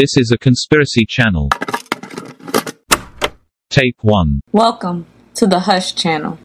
This is a conspiracy channel. Tape 1. Welcome to the Hush Channel.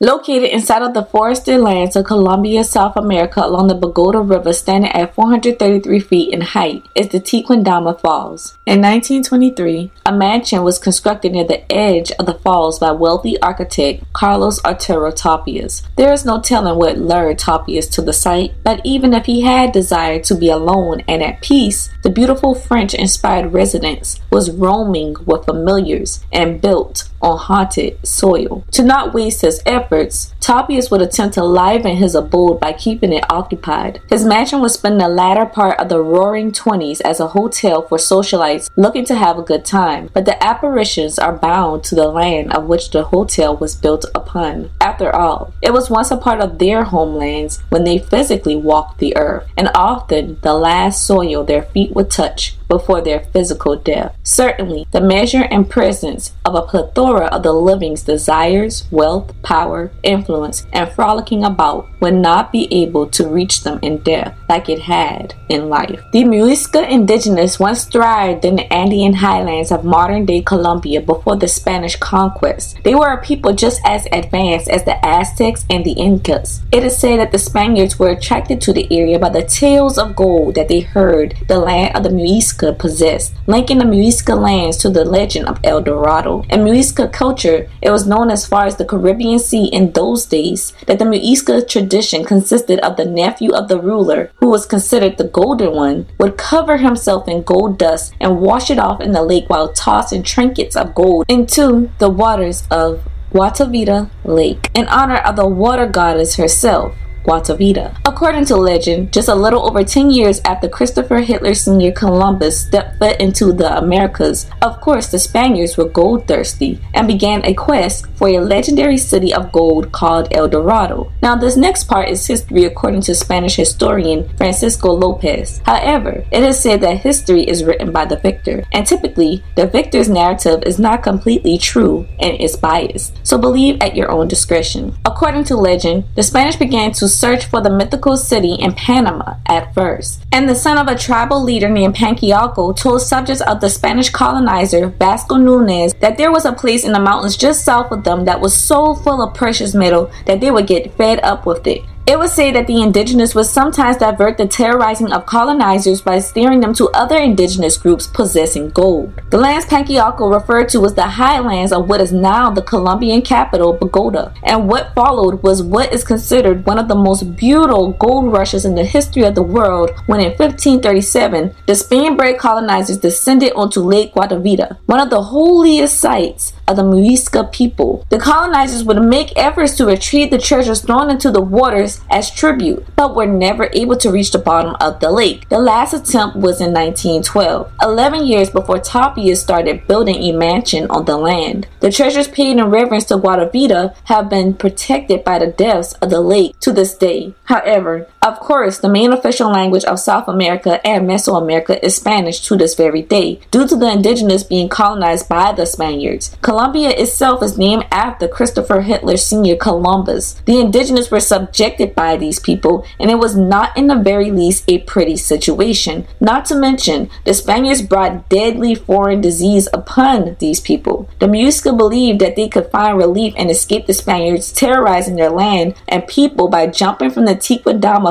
Located inside of the forested lands of Colombia, South America, along the Bogota River, standing at 433 feet in height, is the Tequendama Falls. In 1923, a mansion was constructed near the edge of the falls by wealthy architect Carlos Arturo Tapias. There is no telling what lured Tapias to the site, but even if he had desired to be alone and at peace, the beautiful French-inspired residence was roaming with familiars and built on haunted soil. To not waste his Tapias would attempt to liven his abode by keeping it occupied. His mansion would spend the latter part of the roaring 20s as a hotel for socialites looking to have a good time, but the apparitions are bound to the land of which the hotel was built upon. After all, it was once a part of their homelands when they physically walked the earth, and often the last soil their feet would touch before their physical death. Certainly, the measure and presence of a plethora of the living's desires, wealth, power, influence, and frolicking about would not be able to reach them in death like it had in life. The Muisca indigenous once thrived in the Andean highlands of modern day Colombia before the Spanish conquest. They were a people just as advanced as the Aztecs and the Incas. It is said that the Spaniards were attracted to the area by the tales of gold that they heard the land of the Muisca Muisca possessed, linking the Muisca lands to the legend of El Dorado. In Muisca culture, it was known as far as the Caribbean Sea in those days that the Muisca tradition consisted of the nephew of the ruler, who was considered the golden one, would cover himself in gold dust and wash it off in the lake while tossing trinkets of gold into the waters of Guatavita Lake in honor of the water goddess herself. Guatavita. According to legend, just a little over 10 years after Christopher Hitler Sr. Columbus stepped foot into the Americas, of course the Spaniards were gold thirsty and began a quest for a legendary city of gold called El Dorado. Now this next part is history according to Spanish historian Francisco Lopez. However, it is said that history is written by the victor, and typically the victor's narrative is not completely true and is biased, so believe at your own discretion. According to legend, the Spanish began to search for the mythical city in Panama at first. And the son of a tribal leader named Panquiaco told subjects of the Spanish colonizer Vasco Nunez that there was a place in the mountains just south of them that was so full of precious metal that they would get fed up with it. It was said that the indigenous would sometimes divert the terrorizing of colonizers by steering them to other indigenous groups possessing gold. The lands Panquiaco referred to as the highlands of what is now the Colombian capital, Bogota, and what followed was what is considered one of the most beautiful gold rushes in the history of the world when in 1537 the Spain-bred colonizers descended onto Lake Guatavita, one of the holiest sites of the Muisca people. The colonizers would make efforts to retrieve the treasures thrown into the waters as tribute, but were never able to reach the bottom of the lake. The last attempt was in 1912, 11 years before Tapias started building a mansion on the land. The treasures paid in reverence to Guatavita have been protected by the depths of the lake to this day. However, of course, the main official language of South America and Mesoamerica is Spanish to this very day, due to the indigenous being colonized by the Spaniards. Colombia itself is named after Christopher Hitler Sr. Columbus. The indigenous were subjected by these people, and it was not in the very least a pretty situation. Not to mention, the Spaniards brought deadly foreign disease upon these people. The Muisca believed that they could find relief and escape the Spaniards terrorizing their land and people by jumping from the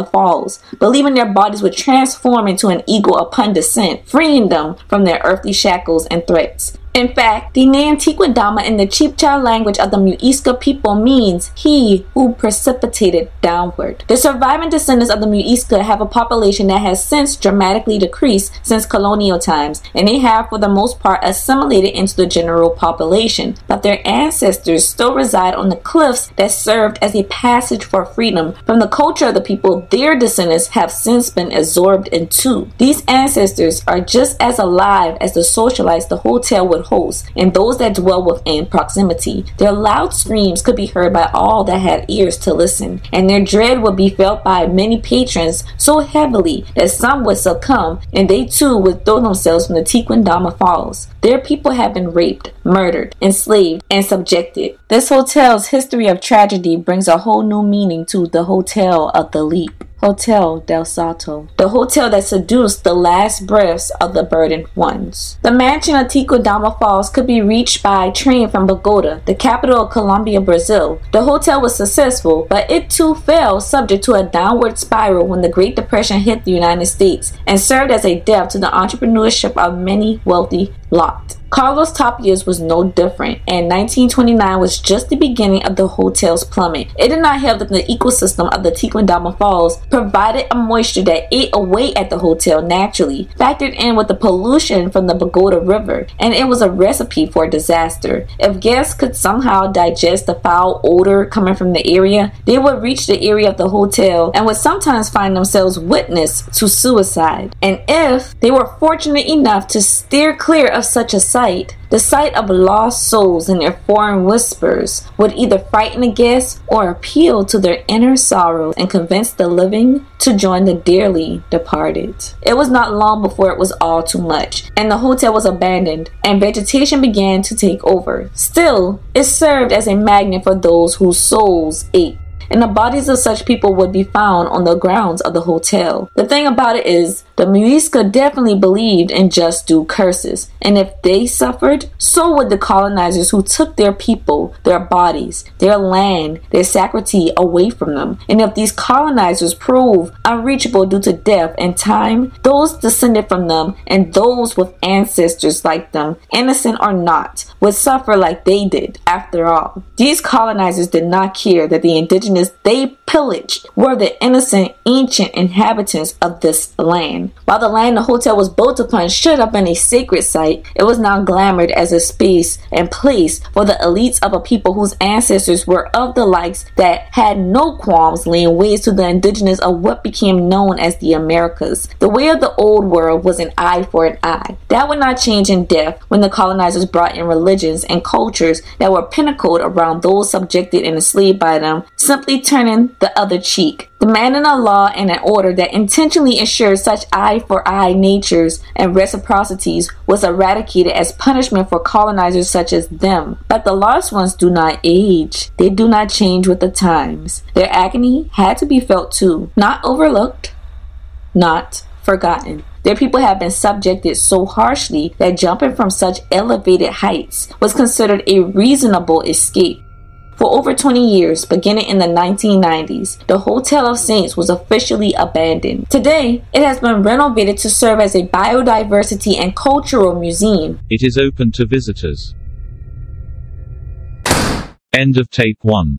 Falls, believing their bodies would transform into an eagle upon descent, freeing them from their earthly shackles and threats. In fact, the name Tequendama in the Chibcha language of the Muisca people means he who precipitated downward. The surviving descendants of the Muisca have a population that has since dramatically decreased since colonial times, and they have for the most part assimilated into the general population. But their ancestors still reside on the cliffs that served as a passage for freedom from the culture of the people their descendants have since been absorbed into. These ancestors are just as alive as the socialites the hotel would host and those that dwell within proximity. Their loud screams could be heard by all that had ears to listen, and their dread would be felt by many patrons so heavily that some would succumb and they too would throw themselves from the Tequendama Falls. Their people have been raped, murdered, enslaved, and subjected. This hotel's history of tragedy brings a whole new meaning to the Hotel of the Leap. Hotel del Salto, the hotel that seduced the last breaths of the burdened ones. The mansion of Tequendama Falls could be reached by train from Bogota, the capital of Colombia, Brazil. The hotel was successful, but it too fell subject to a downward spiral when the Great Depression hit the United States and served as a death to the entrepreneurship of many wealthy lot. Carlos Tapias was no different, and 1929 was just the beginning of the hotel's plummet. It did not help that the ecosystem of the Tequendama Falls provided a moisture that ate away at the hotel naturally, factored in with the pollution from the Bogota River, and it was a recipe for disaster. If guests could somehow digest the foul odor coming from the area, they would reach the area of the hotel and would sometimes find themselves witness to suicide. And if they were fortunate enough to steer clear of such a sight, the sight of lost souls in their foreign whispers would either frighten the guests or appeal to their inner sorrows and convince the living to join the dearly departed. It was not long before it was all too much, and the hotel was abandoned, and vegetation began to take over. Still, it served as a magnet for those whose souls ached and the bodies of such people would be found on the grounds of the hotel. The thing about it is, the Muisca definitely believed in just due curses, and if they suffered, so would the colonizers who took their people, their bodies, their land, their sacrity away from them. And if these colonizers prove unreachable due to death and time, those descended from them and those with ancestors like them, innocent or not, would suffer like they did. After all, these colonizers did not care that the indigenous they pillaged were the innocent ancient inhabitants of this land. While the land the hotel was built upon should have been a sacred site, it was now glamored as a space and place for the elites of a people whose ancestors were of the likes that had no qualms laying waste to the indigenous of what became known as the Americas. The way of the old world was an eye for an eye. That would not change in death when the colonizers brought in religions and cultures that were pinnacled around those subjected and enslaved by them, simply turning the other cheek demanding a law and an order that intentionally ensured such eye for eye natures and reciprocities was eradicated as punishment for colonizers such as them. But the lost ones do not age, they do not change with the times. Their agony had to be felt too, not overlooked, not forgotten. Their people have been subjected so harshly that jumping from such elevated heights was considered a reasonable escape for over 20 years, beginning in the 1990s, the Hotel of Saints was officially abandoned. Today, it has been renovated to serve as a biodiversity and cultural museum. It is open to visitors. End of tape 1.